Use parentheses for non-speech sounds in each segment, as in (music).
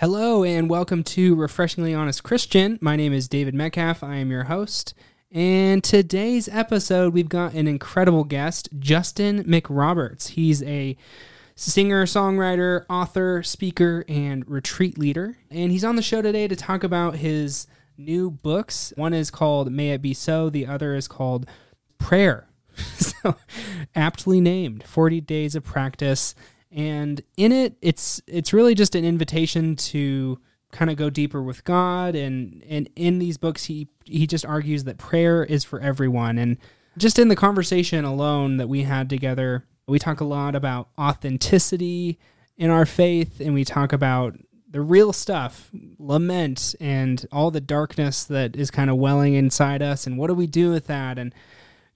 Hello, and welcome to Refreshingly Honest Christian. My name is David Metcalf. I am your host. And today's episode, we've got an incredible guest, Justin McRoberts. He's a singer, songwriter, author, speaker, and retreat leader. And he's on the show today to talk about his new books. One is called May It Be So, the other is called Prayer. (laughs) so, aptly named 40 Days of Practice and in it it's it's really just an invitation to kind of go deeper with God. And and in these books he he just argues that prayer is for everyone. And just in the conversation alone that we had together we talk a lot about authenticity in our faith. And we talk about the real stuff lament and all the darkness that is kind of welling inside us. And what do we do with that? And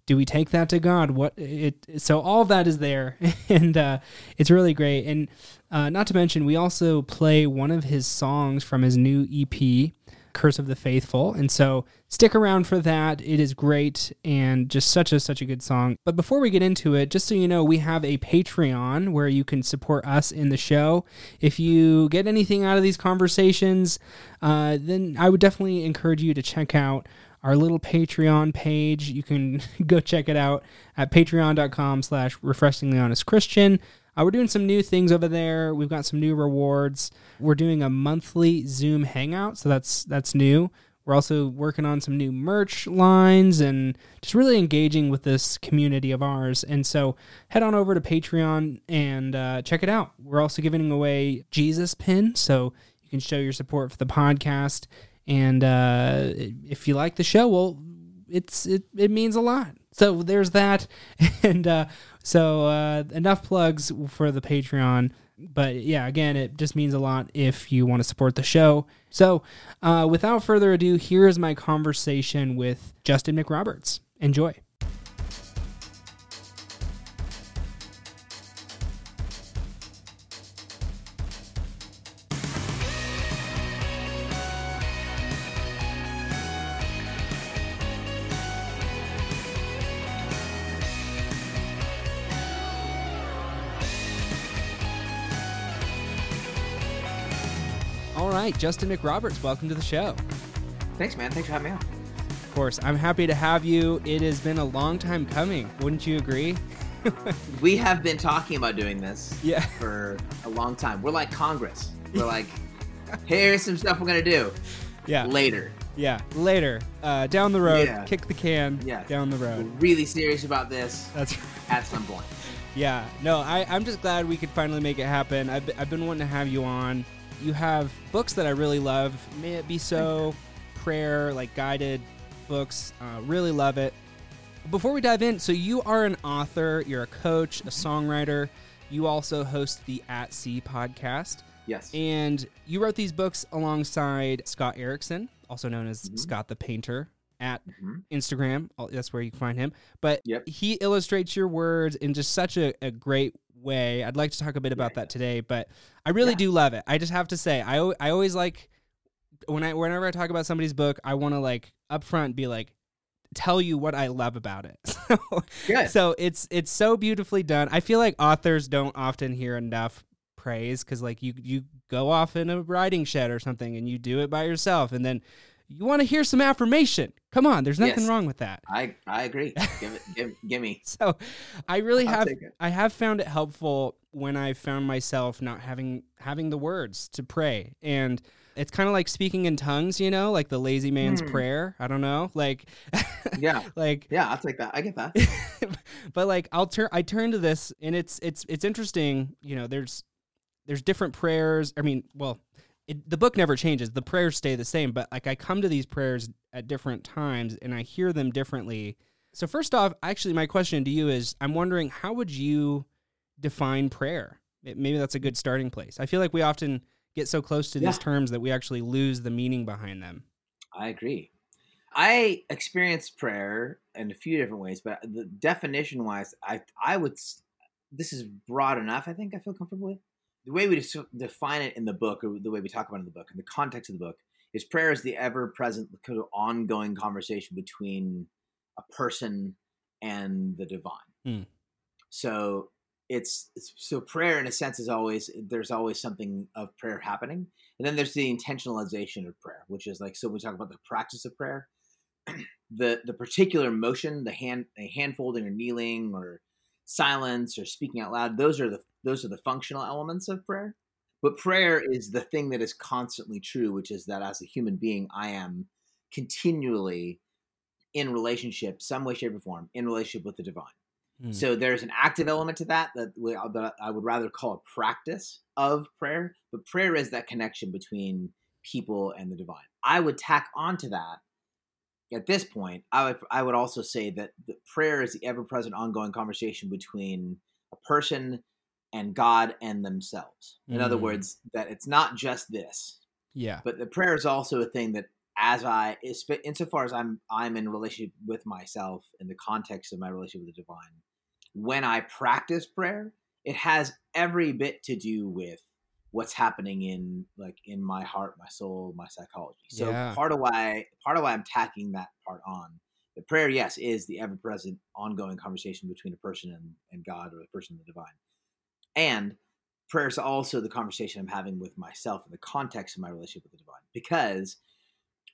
do we take that to God? What it so all that is there, (laughs) and uh, it's really great. And uh, not to mention, we also play one of his songs from his new EP, "Curse of the Faithful," and so stick around for that. It is great and just such a such a good song. But before we get into it, just so you know, we have a Patreon where you can support us in the show. If you get anything out of these conversations, uh, then I would definitely encourage you to check out our little Patreon page. You can (laughs) go check it out at patreon.com slash refreshingly honest Christian. Uh, we're doing some new things over there. We've got some new rewards. We're doing a monthly Zoom hangout, so that's that's new. We're also working on some new merch lines and just really engaging with this community of ours. And so head on over to Patreon and uh, check it out. We're also giving away Jesus pin, so you can show your support for the podcast. And uh, if you like the show, well, it's it, it means a lot. So there's that. (laughs) And uh, so uh, enough plugs for the Patreon. But yeah, again, it just means a lot if you want to support the show. So uh, without further ado, here is my conversation with Justin McRoberts. Enjoy. Justin McRoberts, welcome to the show. Thanks, man. Thanks for having me on. Of course, I'm happy to have you. It has been a long time coming. Wouldn't you agree? (laughs) we have been talking about doing this Yeah. for a long time. We're like Congress. We're (laughs) like, here's some stuff we're gonna do Yeah. later. Yeah. Later, uh, down the road, Yeah. kick the can Yeah. down the We're road. really serious about this That's (laughs) at some point. yeah. No, I, I'm just glad we could finally make it happen. I've, I've been wanting to have you on. You have books that I really love. May it be so, prayer, like guided books. Uh, really love it. Before we dive in, so you are an author, you're a coach, a songwriter. You also host the At Sea podcast. Yes. And you wrote these books alongside Scott Erickson, also known as Mhm. Scott the Painter, at Mhm. Instagram. That's where you can find him. But Yep. he illustrates your words in just such a, a great way. I'd like to talk a bit about he that today, but I really Yeah. do love it. I just have to say, I, I always like when I whenever I talk about somebody's book, I want to like upfront be like tell you what I love about it. (laughs) So Good. so it's it's so beautifully done. I feel like authors don't often hear enough praise because like you you go off in a writing shed or something and you do it by yourself and then you want to hear some affirmation. Come on, there's nothing Yes. wrong with that. I I agree. Give it. Give, (laughs) give me. So I really I'll have. I have found it helpful when I found myself not having having the words to pray and it's kind of like speaking in tongues, you know, like the lazy man's Hmm. prayer. I don't know, like Yeah. (laughs) like Yeah. I'll take that. I get that. (laughs) but like I'll turn I turn to this and it's it's it's interesting, you know, there's there's different prayers. I mean, well, it, the book never changes. The prayers stay the same, but like I come to these prayers at different times and I hear them differently. So first off, actually my question to you is I'm wondering how would you define prayer? Maybe that's a good starting place. I feel like we often get so close to these terms that we actually lose the meaning behind them. I agree. I experience prayer in a few different ways, but the definition wise, I I would. This is broad enough. I think I feel comfortable with the way we define it in the book, or the way we talk about it in the book, in the context of the book, is prayer is the ever present, kind of ongoing conversation between a person and the divine. Hmm. So it's, it's so prayer in a sense is always there's always something of prayer happening and then there's the intentionalization of prayer which is like so we talk about the practice of prayer (clears throat) the the particular motion the hand a hand folding or kneeling or silence or speaking out loud those are the those are the functional elements of prayer but prayer is the thing that is constantly true which is that as a human being i am continually in relationship some way shape or form in relationship with the divine Mm. so there's an active element to that that, we, uh, that I would rather call a practice of prayer, but prayer is that connection between people and the divine. I would tack onto that at this point. I would I would also say that the prayer is the ever-present, ongoing conversation between a person and God and themselves. In other Mm. words, that it's not just this, yeah. but the prayer is also a thing that as I insofar as I'm I'm in relationship with myself in the context of my relationship with the divine, when I practice prayer, it has every bit to do with what's happening in like in my heart, my soul, my psychology. So Yeah. part of why part of why I'm tacking that part on the prayer, yes, is the ever present ongoing conversation between a person and, and God or the person and the divine. And prayer is also the conversation I'm having with myself in the context of my relationship with the divine. Because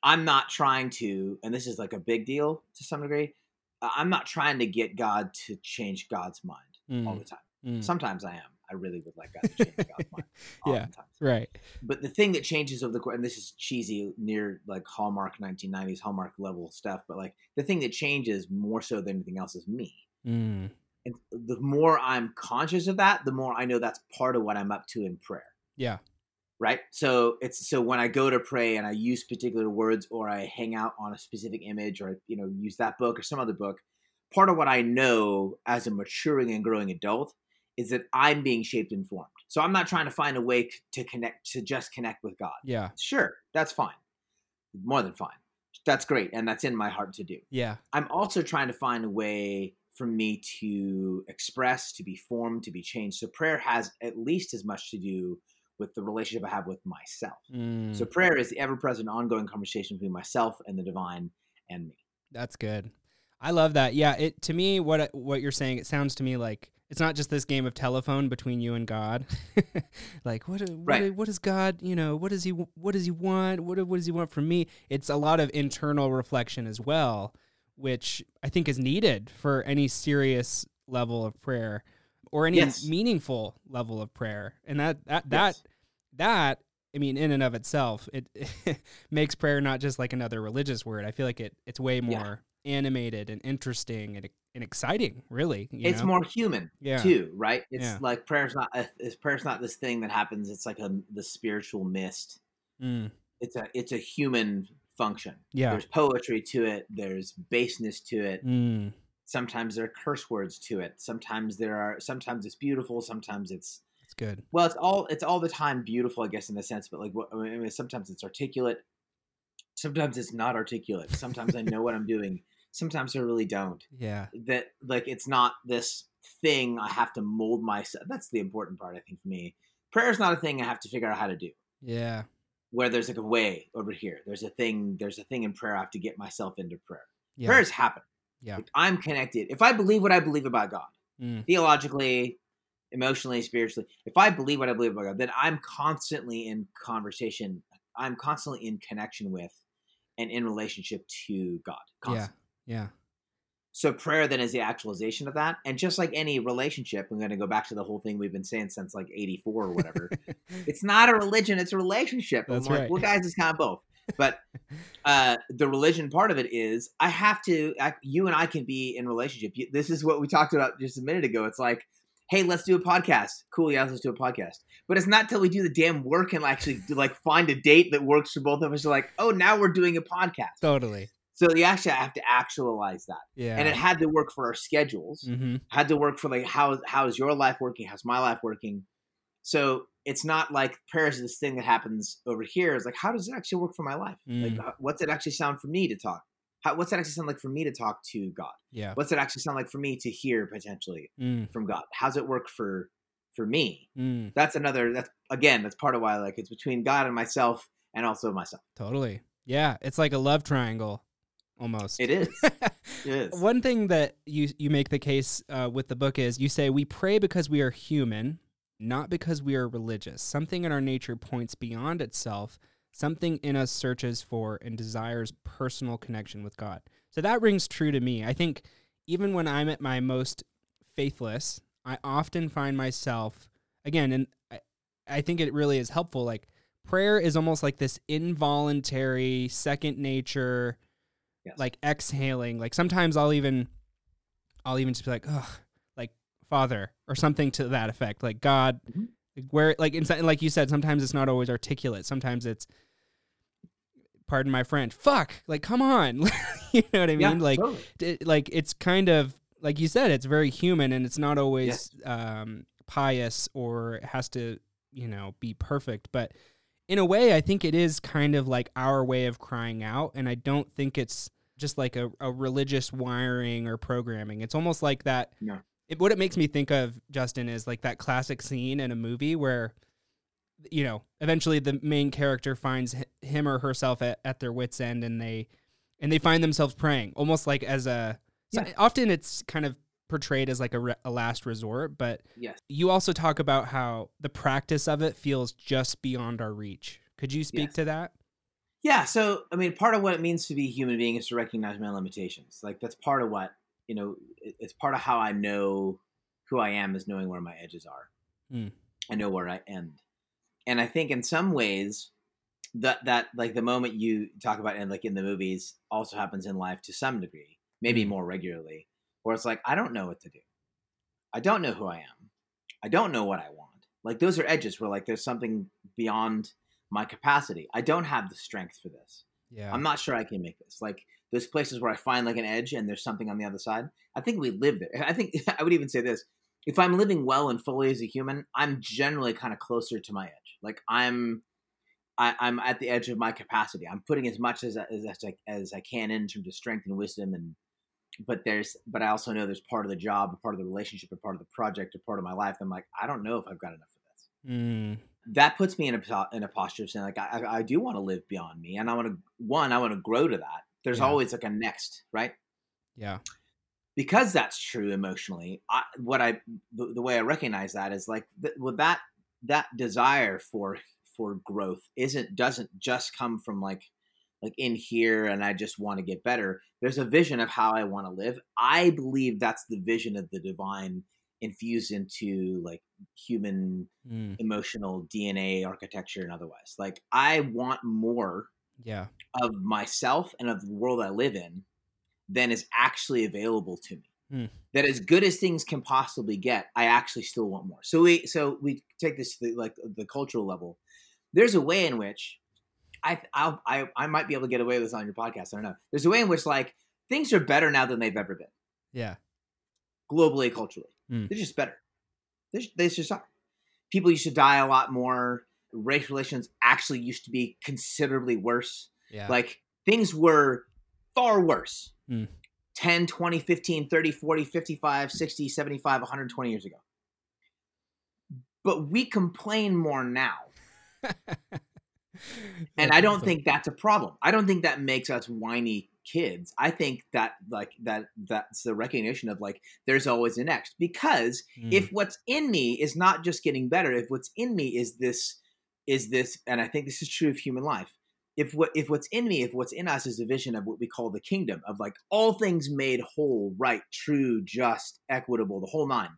I'm not trying to, and this is like a big deal to some degree, I'm not trying to get God to change God's mind all Mm, the time. mm. Sometimes I am. I really would like God to change God's mind. (laughs) Yeah. Right. But the thing that changes over the course, and this is cheesy, near like Hallmark 1990s, Hallmark level stuff, but like the thing that changes more so than anything else is me. Mm. And the more I'm conscious of that, the more I know that's part of what I'm up to in prayer. Yeah. Right. So it's so when I go to pray and I use particular words or I hang out on a specific image or you know, use that book or some other book, part of what I know as a maturing and growing adult is that I'm being shaped and formed. So I'm not trying to find a way c- to connect to just connect with God. Yeah. Sure, that's fine. More than fine. That's great and that's in my heart to do. Yeah. I'm also trying to find a way for me to express, to be formed, to be changed. So prayer has at least as much to do with the relationship I have with myself. Mm. So prayer is the ever-present, ongoing conversation between myself and the divine and me. That's good. I love that. Yeah, it to me what what you're saying it sounds to me like it's not just this game of telephone between you and God. (laughs) like what what, Right. what does God, you know, what does he what does he want? What what does he want from me? It's a lot of internal reflection as well, which I think is needed for any serious level of prayer or any Yes. meaningful level of prayer. And that that that Yes. that I mean, in and of itself, it, (laughs) makes prayer not just like another religious word. I feel like it it's way Yeah. more animated and interesting and, and exciting. Really, you it's know? more human Yeah. too, right? It's Yeah. like prayer's not a, it's, prayer's not this thing that happens. It's like a the spiritual mist. Mm, It's a it's a human function. yeah. There's poetry to it. There's baseness to it. Mm, sometimes there are curse words to it sometimes there are sometimes it's beautiful sometimes it's it's good. well it's all it's all the time beautiful i guess in a sense but like i mean sometimes it's articulate sometimes it's not articulate sometimes i know what i'm doing sometimes i really don't (laughs) Yeah. that like it's not this thing i have to mold myself that's the important part i think for me prayer is not a thing i have to figure out how to do Yeah. Where there's like a way over here there's a thing there's a thing in prayer i have to get myself into prayer Yeah. prayers happen Yeah. like, I'm connected. If I believe what I believe about God, Mm, theologically, emotionally, spiritually, if I believe what I believe about God, then I'm constantly in conversation. I'm constantly in connection with and in relationship to God. yeah. Yeah. So prayer then is the actualization of that. And just like any relationship, I'm going to go back to the whole thing we've been saying since like 84 or whatever. (laughs) it's not a religion, it's a relationship. That's I'm like, right. well, guys, it's kind of both. (laughs) But uh, the religion part of it is I have to, I, you and I can be in relationship. You- This is what we talked about just a minute ago. It's like, hey, let's do a podcast. Cool, yeah, let's do a podcast. But it's not till we do the damn work and actually do, like find a date that works for both of us. You're like, oh, now we're doing a podcast. totally. So you actually have to actualize that, Yeah. and it had to work for our schedules mm-hmm. had to work for like how how is your life working how's my life working so it's not like prayer is this thing that happens over here it's like how does it actually work for my life like Mm. how- what's it actually sound for me to talk how, what's it actually sound like for me to talk to god Yeah. what's it actually sound like for me to hear potentially Mm, from god how's it work for for me mm, that's another that's again that's part of why like it's between god and myself and also myself totally. Yeah. It's like a love triangle. Almost. It is. (laughs) It is. One thing that you you make the case uh, with the book is you say we pray because we are human, not because we are religious. Something in our nature points beyond itself. Something in us searches for and desires personal connection with God. So that rings true to me. I think even when I'm at my most faithless, I often find myself again, and I, I think it really is helpful. Like prayer is almost like this involuntary second nature Yes. like exhaling like sometimes i'll even i'll even just be like ugh like father or something to that effect like god Mhm. like where like inside like you said sometimes it's not always articulate sometimes it's pardon my french fuck like come on (laughs) you know what i mean Yeah, like totally. it, like it's kind of like you said it's very human and it's not always um pious or has to you know be perfect but in a way i think it is kind of like our way of crying out and i don't think it's just like a, a religious wiring or programming it's almost like that No. it, what it makes me think of justin is like that classic scene in a movie where you know eventually the main character finds him or herself at, at their wits end and they and they find themselves praying almost like as a so often it's kind of portrayed as like a, re- a last resort but Yes. you also talk about how the practice of it feels just beyond our reach could you speak Yes. to that Yeah, so I mean, part of what it means to be a human being is to recognize my limitations. Like that's part of what you know. It's part of how I know who I am is knowing where my edges are. Hmm. I know where I end, and I think in some ways that that like the moment you talk about and like in the movies also happens in life to some degree, maybe Hmm. more regularly, where it's like I don't know what to do. I don't know who I am. I don't know what I want. Like those are edges where like there's something beyond my capacity. I don't have the strength for this. yeah I'm not sure I can make this. Like those places where I find like an edge and there's something on the other side. I think we live there. (laughs) I think (laughs) I would even say this: if I'm living well and fully as a human, I'm generally kind of closer to my edge. Like I'm, I, I'm at the edge of my capacity. I'm putting as much as as as I, as I can in terms of strength and wisdom and. But there's, but I also know there's part of the job, a part of the relationship, a part of the project, a part of my life. I'm like, I don't know if I've got enough for this Mm, that puts me in a in a posture of saying like I, I do want to live beyond me and I want to one I want to grow to that. There's Yeah. always like a next, right? yeah Because that's true emotionally. I, what I the, the way I recognize that is like th- well that that desire for for growth isn't doesn't just come from like like in here and I just want to get better. There's a vision of how I want to live. I believe that's the vision of the divine infused into like human Mm, emotional DNA architecture and otherwise. Like I want more yeah of myself and of the world I live in than is actually available to me. Hmm. That as good as things can possibly get, I actually still want more. So we so we take this to the, like the cultural level. There's a way in which I I'll, I I might be able to get away with this on your podcast. I don't know. There's a way in which like things are better now than they've ever been yeah globally, culturally. Hmm. They're just better. They're, they just are. People used to die a lot more. Race relations actually used to be considerably worse. yeah Like things were far worse Hmm. 10, 20, 15, 30, 40, 55, 60, 75, 120 years ago. But we complain more now. (laughs) And I don't think that's a problem. I don't think that makes us whiny kids. I think that like that that's the recognition of like there's always a next because Mm, if what's in me is not just getting better, if what's in me is this is this and I think this is true of human life. If what if what's in me, if what's in us is a vision of what we call the kingdom of like all things made whole, right, true, just, equitable, the whole nine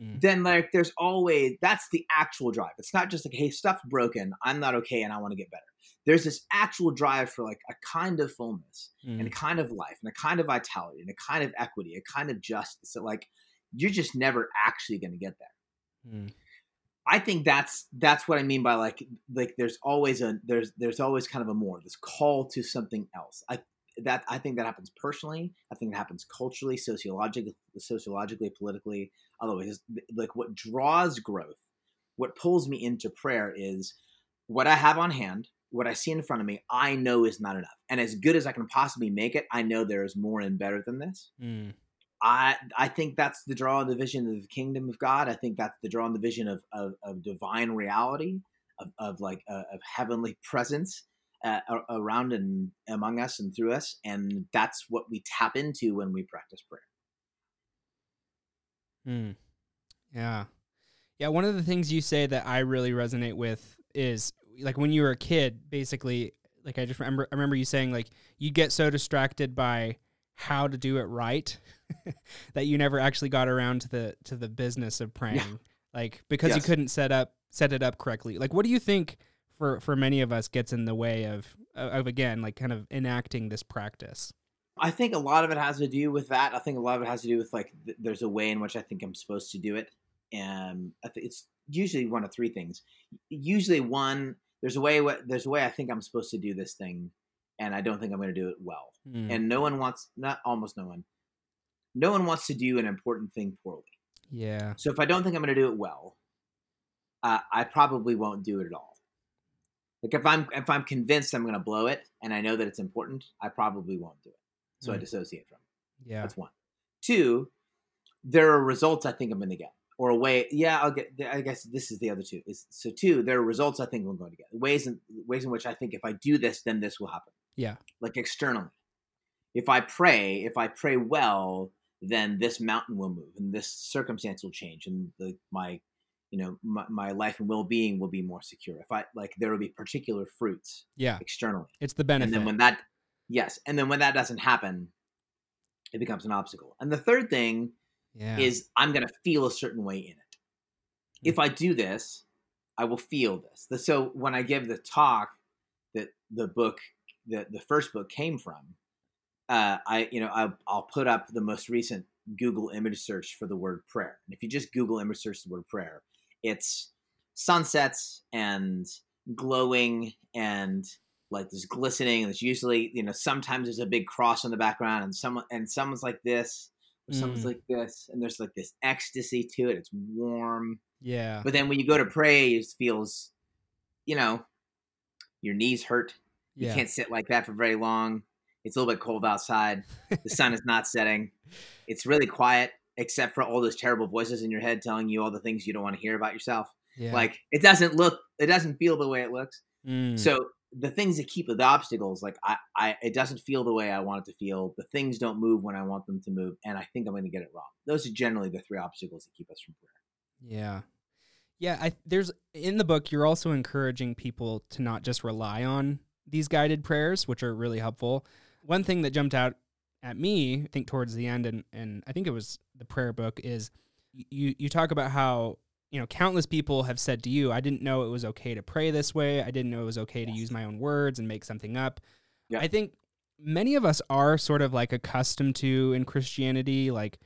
mm, then like there's always that's the actual drive. It's not just like, hey, stuff's broken, I'm not okay, and I want to get better. There's this actual drive for like a kind of fullness and a mm, kind of life and a kind of vitality and a kind of equity, a kind of justice. So like you're just never actually going to get there. mm, I think that's that's what I mean by like like there's always a there's there's always kind of a more this call to something else. I that I think that happens personally. I think it happens culturally, sociologically, sociologically, politically. Otherwise, like what draws growth, what pulls me into prayer is what I have on hand, what I see in front of me. I know is not enough, and as good as I can possibly make it, I know there is more and better than this. mm, I I think that's the draw and the vision of the kingdom of God. I think that's the draw and the vision of of, of divine reality, of, of like uh, of heavenly (laughs) presence. uh, around and among us and through us, and that's what we tap into when we practice prayer. Hmm. Yeah. Yeah. One of the things you say that I really resonate with is like when you were a kid, basically, like I just remember, I remember you saying like you get so distracted by how to do it right (laughs) that you never actually got around to the to the business of praying, yeah. like because yes. you couldn't set up set it up correctly. Like, what do you think for for many of us gets in the way of of again like kind of enacting this practice? I think a lot of it has to do with that. I think a lot of it has to do with like th- there's a way in which I think I'm supposed to do it, and I think it's usually one of three things. Usually, one there's a way there's a way I think I'm supposed to do this thing, and I don't think I'm going to do it well. Mm. And no one wants not almost no one, no one wants to do an important thing poorly. Yeah. So if I don't think I'm going to do it well, uh, I probably won't do it at all. Like if I'm if I'm convinced I'm going to blow it and I know that it's important, I probably won't do it so mm. I dissociate from. It. Yeah, that's one. Two, there are results I think I'm going to get, or a way. Yeah, I'll get. I guess this is the other two. Is so two. There are results I think I'm going to get. Ways in ways in which I think if I do this, then this will happen. Yeah, like externally. If I pray, if I pray well, then this mountain will move, and this circumstance will change, and the my you know my, my life and well-being will be more secure if i like there will be particular fruits yeah externally it's the benefit and then when that Yes, and then when that doesn't happen, it becomes an obstacle. And the third thing yeah. is I'm going to feel a certain way in it. Mm-hmm. If I do this, I will feel this. So when I give the talk that the book, the the first book came from, uh, I you know I, I'll put up the most recent Google image search for the word prayer. And if you just Google image search the word prayer, it's sunsets and glowing and like this glistening and it's usually you know sometimes there's a big cross in the background and someone and someone's like this or mm. like this and there's like this ecstasy to it it's warm. Yeah. But then when you go to pray it feels you know your knees hurt. You can't sit like that for very long. It's a little bit cold outside. The sun is not setting. It's really quiet except for all those terrible voices in your head telling you all the things you don't want to hear about yourself. Yeah. like it doesn't look it doesn't feel the way it looks. Mm. so the things that keep the obstacles like I, I it doesn't feel the way i want it to feel. The things don't move when i want them to move and i think i'm going to get it wrong. Those are generally the three obstacles that keep us from prayer. Yeah. Yeah i there's in the book you're also encouraging people to not just rely on these guided prayers which are really helpful. One thing that jumped out at me i think towards the end and and i think it was the prayer book is you you talk about how you know, countless people have said to you, I didn't know it was okay to pray this way. I didn't know it was okay to use my own words and make something up. Yeah. I think many of us are sort of like accustomed to in Christianity, like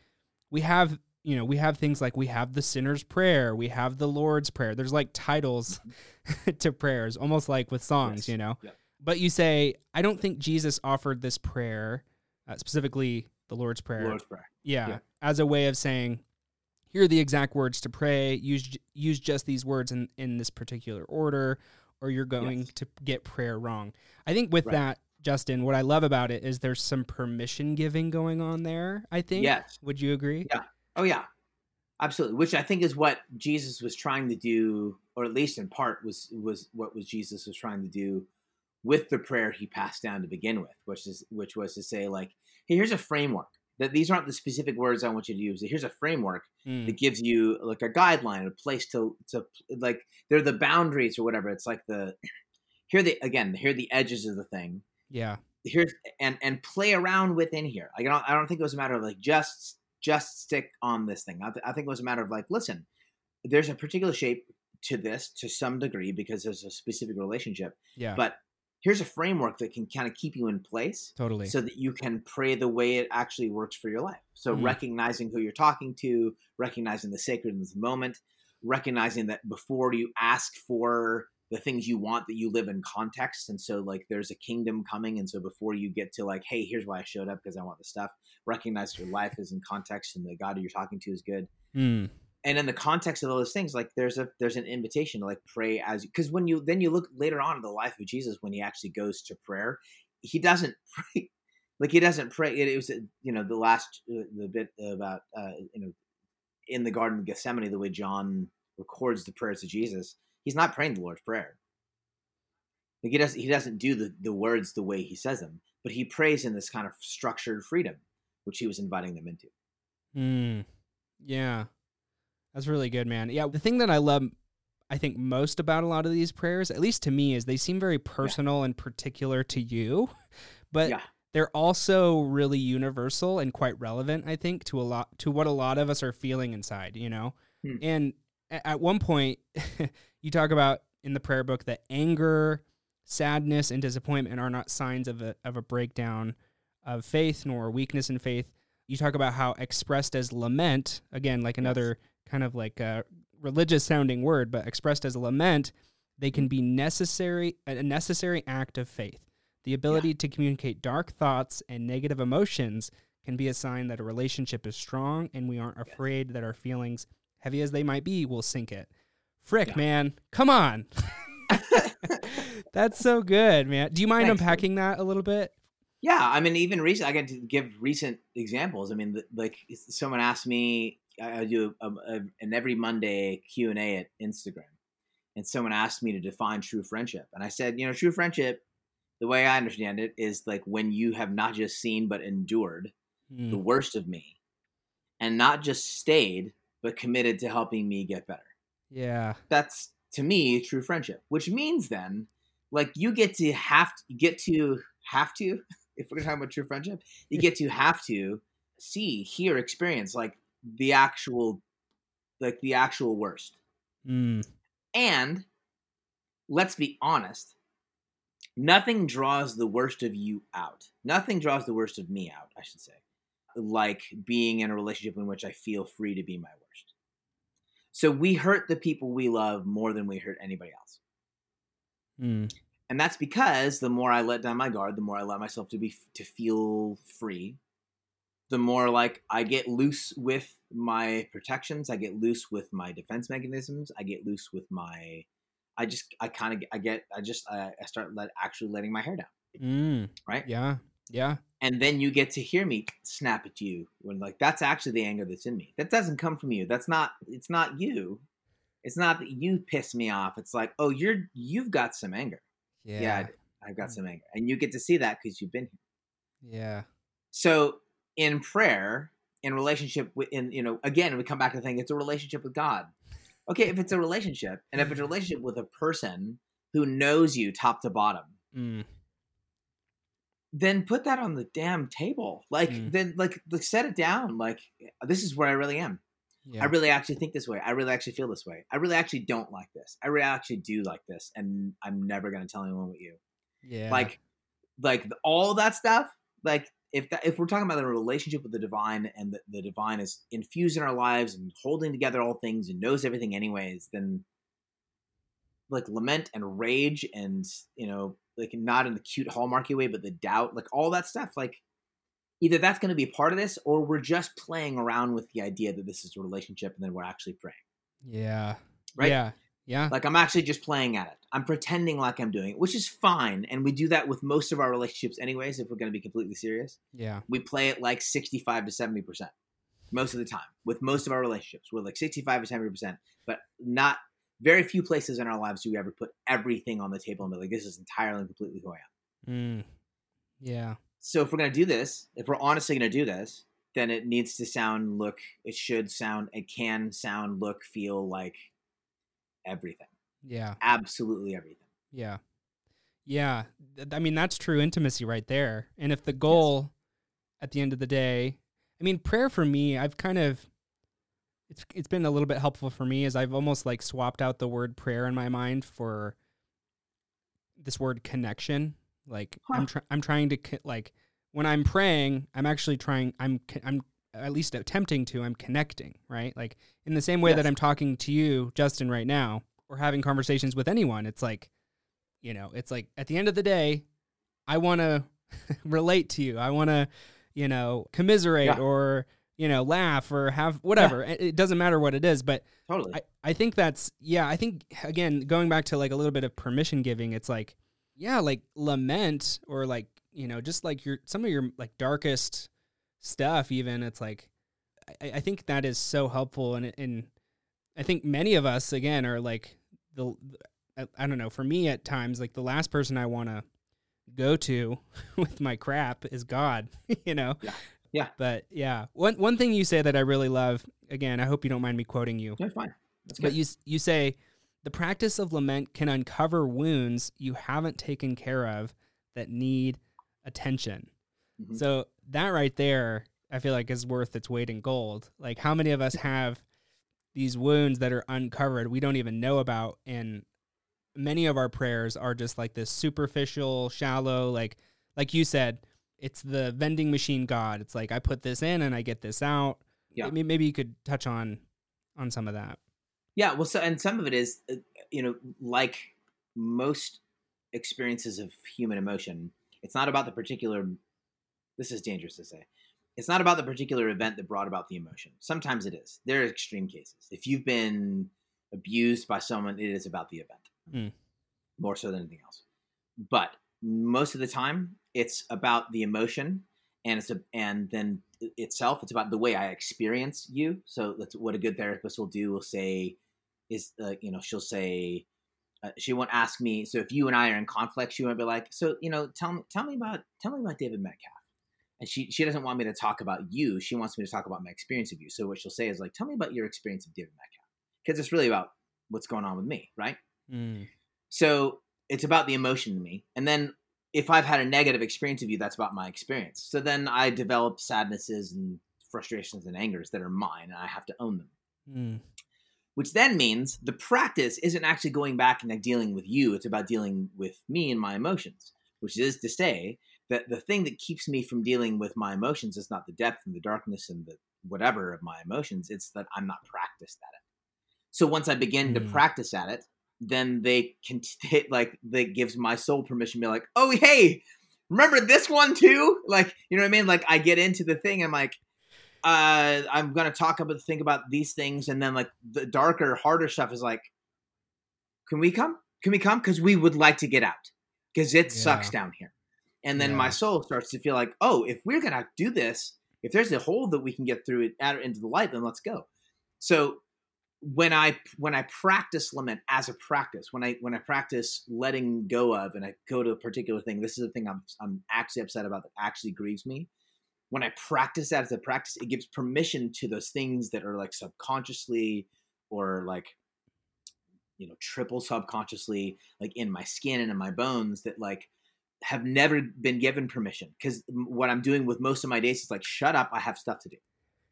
we have, you know, we have things like we have the sinner's prayer, we have the Lord's prayer. There's like titles (laughs) to prayers, almost like with songs, yes. you know. Yeah. But you say, I don't think Jesus offered this prayer, uh, specifically the Lord's prayer. Lord's prayer. Yeah, yeah, as a way of saying, here are the exact words to pray. Use use just these words in in this particular order, or you're going yes. to get prayer wrong. I think with right. that, Justin, what I love about it is there's some permission giving going on there. I think. Yes. Would you agree? Yeah. Oh yeah. Absolutely. Which I think is what Jesus was trying to do, or at least in part was was what was Jesus was trying to do with the prayer he passed down to begin with, which is which was to say like, hey, here's a framework that these aren't the specific words I want you to use. Here's a framework mm. that gives you like a guideline, a place to to like they're the boundaries or whatever. It's like the (clears throat) here the again here are the edges of the thing. Yeah. Here's and and play around within here. Like I don't I don't think it was a matter of like just just stick on this thing. I, th- I think it was a matter of like listen, there's a particular shape to this to some degree because there's a specific relationship. Yeah. But here's a framework that can kind of keep you in place totally. so that you can pray the way it actually works for your life. So mm. recognizing who you're talking to recognizing the sacredness of the moment recognizing that before you ask for the things you want that you live in context and so like there's a kingdom coming and so before you get to like hey here's why i showed up because i want the stuff recognize your life is in context and the god you're talking to is good. Mm and in the context of all those things like there's a there's an invitation to like pray as because when you then you look later on in the life of jesus when he actually goes to prayer he doesn't (laughs) pray like he doesn't pray it, it was you know the last uh, the bit about uh you know in the garden of gethsemane the way john records the prayers of jesus he's not praying the lord's prayer Like he doesn't he doesn't do the, the words the way he says them, but he prays in this kind of structured freedom, which he was inviting them into. Mm, yeah. That's really good, man. Yeah, the thing that I love I think most about a lot of these prayers, at least to me, is they seem very personal yeah. and particular to you, (laughs) but yeah. they're also really universal and quite relevant, I think, to a lot to what a lot of us are feeling inside, you know? Hmm. And at one point (laughs) you talk about in the prayer book that anger, sadness, and disappointment are not signs of a of a breakdown of faith nor weakness in faith. You talk about how expressed as lament, again, like another kind of like a religious sounding word, but expressed as a lament, they can mm. be necessary a necessary act of faith. The ability yeah. to communicate dark thoughts and negative emotions can be a sign that a relationship is strong and we aren't afraid that our feelings, heavy as they might be, will sink it. Frick, yeah. man. Come on. (laughs) That's so good, man. Do you mind Thanks, unpacking that a little bit? Yeah, I mean, even recent, I get to give recent examples. I mean, like someone asked me, I do a, a, an every Monday Q and A at Instagram, and someone asked me to define true friendship, and I said, you know, true friendship, the way I understand it, is like when you have not just seen but endured mm. the worst of me, and not just stayed but committed to helping me get better. Yeah, that's to me true friendship, which means then, like you get to have to get to have to. (laughs) If we're talking about true friendship, you get to have to see, hear, experience like the actual like the actual worst. Mm. And let's be honest, nothing draws the worst of you out. Nothing draws the worst of me out, I should say. Like being in a relationship in which I feel free to be my worst. So we hurt the people we love more than we hurt anybody else. Mm. And that's because the more I let down my guard, the more I allow myself to be to feel free, the more like I get loose with my protections, I get loose with my defense mechanisms, I get loose with my I just I kind of I get I just I, I start let actually letting my hair down. Mm, right? Yeah. Yeah. And then you get to hear me snap at you when like that's actually the anger that's in me. That doesn't come from you. That's not it's not you. It's not that you piss me off. It's like, "Oh, you're you've got some anger." Yeah. Yeah, I've got mm. some anger. And you get to see that cuz you've been here. Yeah. So in prayer, in relationship with, in you know, again, we come back to the thing. It's a relationship with God. Okay, if it's a relationship, and if it's a relationship with a person who knows you top to bottom, mm. then put that on the damn table. Like, mm. then like, like set it down. Like, this is where I really am. Yeah. I really actually think this way. I really actually feel this way. I really actually don't like this. I really actually do like this, and I'm never gonna tell anyone what you. Yeah. Like, like all that stuff. Like if that, if we're talking about a relationship with the divine and the, the divine is infused in our lives and holding together all things and knows everything anyways then like lament and rage and you know like not in the cute hallmarky way but the doubt like all that stuff like either that's going to be part of this or we're just playing around with the idea that this is a relationship and then we're actually praying. Yeah. Right? Yeah yeah. Like I'm actually just playing at it. I'm pretending like I'm doing it, which is fine. And we do that with most of our relationships, anyways, if we're going to be completely serious. Yeah. We play it like 65 to 70% most of the time with most of our relationships. We're like 65 to 70%, but not very few places in our lives do we ever put everything on the table and be like, this is entirely and completely who I am. Mm. Yeah. So if we're going to do this, if we're honestly going to do this, then it needs to sound, look, it should sound, it can sound, look, feel like everything. Yeah. Absolutely everything. Yeah. Yeah. I mean, that's true intimacy right there. And if the goal yes. at the end of the day, I mean, prayer for me, I've kind of it's it's been a little bit helpful for me as I've almost like swapped out the word prayer in my mind for this word connection. Like huh. I'm tr- I'm trying to like when I'm praying, I'm actually trying I'm I'm at least attempting to, I'm connecting, right? Like in the same way yes. that I'm talking to you, Justin, right now, or having conversations with anyone, it's like, you know, it's like at the end of the day, I want to (laughs) relate to you. I want to, you know, commiserate yeah. or, you know, laugh or have whatever. Yeah. It doesn't matter what it is, but totally. I, I think that's, yeah, I think, again, going back to like a little bit of permission giving, it's like, yeah, like lament or like, you know, just like your, some of your like darkest, stuff even it's like I, I think that is so helpful and and I think many of us again are like the I, I don't know. For me, at times, like the last person I want to go to (laughs) with my crap is God. (laughs) you know. Yeah. Yeah. But yeah, one one thing you say that I really love. Again, I hope you don't mind me quoting you. That's fine. That's But good. you you say the practice of lament can uncover wounds you haven't taken care of that need attention. Mhm. So that right there, I feel like is worth its weight in gold. Like how many of us have these wounds that are uncovered we don't even know about and many of our prayers are just like this superficial, shallow like like you said, it's the vending machine god. It's like I put this in and I get this out. Yeah. Maybe, maybe you could touch on on some of that. Yeah, well, so and some of it is, uh, you know, like most experiences of human emotion, it's not about the particular. This is dangerous to say. It's not about the particular event that brought about the emotion. Sometimes it is. There are extreme cases. If you've been abused by someone, it is about the event Mm. more so than anything else. But most of the time, it's about the emotion, and it's a, and then itself. It's about the way I experience you. So that's what a good therapist will do. Will say is uh, you know she'll say uh, she won't ask me. So if you and I are in conflict, she won't be like, so you know, tell me tell me about tell me about David Metcalf. And she she doesn't want me to talk about you. She wants me to talk about my experience of you. So what she'll say is like, tell me about your experience of David Metcalf, because it's really about what's going on with me, right? Mm. So it's about the emotion to me. And then if I've had a negative experience of you, that's about my experience. So then I develop sadnesses and frustrations and angers that are mine, and I have to own them. Mm. Which then means the practice isn't actually going back and like dealing with you. It's about dealing with me and my emotions, which is to say that the thing that keeps me from dealing with my emotions is not the depth and the darkness and the whatever of my emotions. It's that I'm not practiced at it. So once I begin to Mm. practice at it, then they can (laughs) t- like that gives my soul permission to be like, oh hey, remember this one too? Like you know what I mean? Like I get into the thing, I'm like, uh, I'm gonna talk about think about these things, and then like the darker, harder stuff is like, can we come? Can we come? Because we would like to get out because it sucks down here. And then Yeah. my soul starts to feel like, oh, if we're gonna do this, if there's a hole that we can get through it out into the light, then let's go. So when I when I practice lament as a practice, when I when I practice letting go of, and I go to a particular thing, this is the thing I'm I'm actually upset about that actually grieves me. When I practice that as a practice, it gives permission to those things that are like subconsciously or like you know triple subconsciously like in my skin and in my bones that like have never been given permission because what i'm doing with most of my days is like shut up i have stuff to do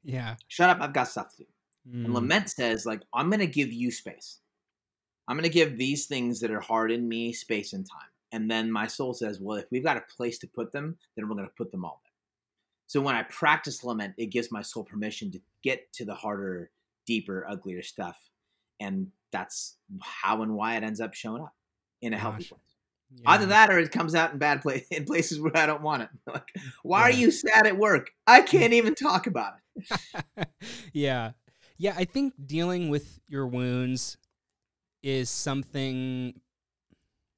Yeah. shut up i've got stuff to do and Mm. lament says, like, I'm going to give you space. I'm going to give these things that are hard in me space and time. And then my soul says, well, if we've got a place to put them, then we're going to put them all there. So when I practice lament, it gives my soul permission to get to the harder, deeper, uglier stuff. And that's how and why it ends up showing up in a healthy Gosh. Yeah. Either that or it comes out in bad place (laughs) in places where I don't want it. (laughs) Like, why are you sad at work? I can't even talk about it. (laughs) yeah. Yeah, I think dealing with your wounds is something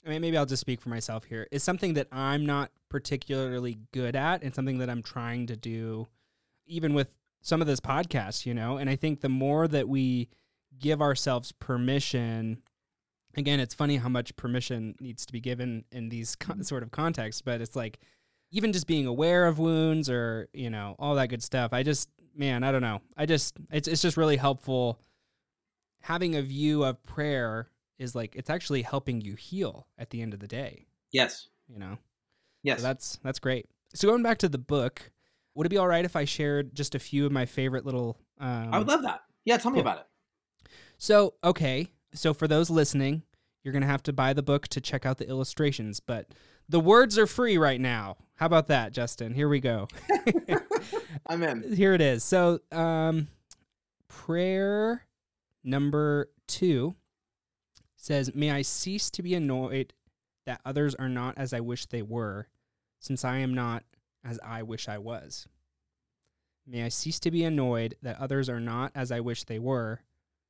I mean maybe I'll just speak for myself here. Is something that I'm not particularly good at and something that I'm trying to do even with some of this podcast, you know? And I think the more that we give ourselves permission again, it's funny how much permission needs to be given in these con- sort of contexts, but it's like even just being aware of wounds or, you know, all that good stuff. I just man, I don't know. I just it's it's just really helpful having a view of prayer is like it's actually helping you heal at the end of the day, Yes. you know. Yes. So that's that's great. So going back to the book, would it be all right if I shared just a few of my favorite little um I would love that. Yeah, tell me cool. about it. So, okay. So for those listening, you're going to have to buy the book to check out the illustrations, but the words are free right now. How about that, Justin? Here we go. (laughs) I'm in. Here it is. So, um, prayer number two says, May I cease to be annoyed that others are not as I wish they were, since I am not as I wish I was. May I cease to be annoyed that others are not as I wish they were,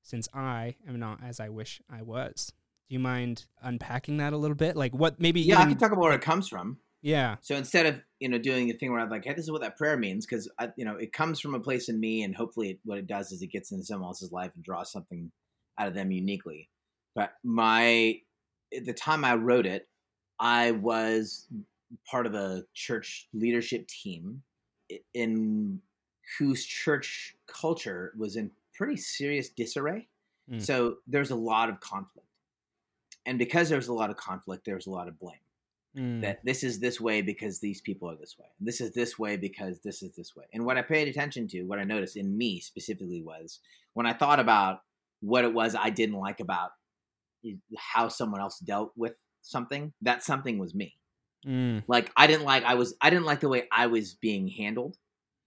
since I am not as I wish I was. Do you mind unpacking that a little bit? Like what maybe Yeah, I can talk about where it comes from. yeah. So instead of you know doing the thing where I'm like, hey, this is what that prayer means, because you know it comes from a place in me, and hopefully it, what it does is it gets into someone else's life and draws something out of them uniquely. But my at the time I wrote it, I was part of a church leadership team in whose church culture was in pretty serious disarray. Mm. So there's a lot of conflict. And because there's a lot of conflict, there's a lot of blame. Mm. That this is this way because these people are this way. This is this way because this is this way. And what I paid attention to, what I noticed in me specifically was when I thought about what it was I didn't like about how someone else dealt with something, that something was me. Mm. Like I didn't like I was I didn't like the way I was being handled,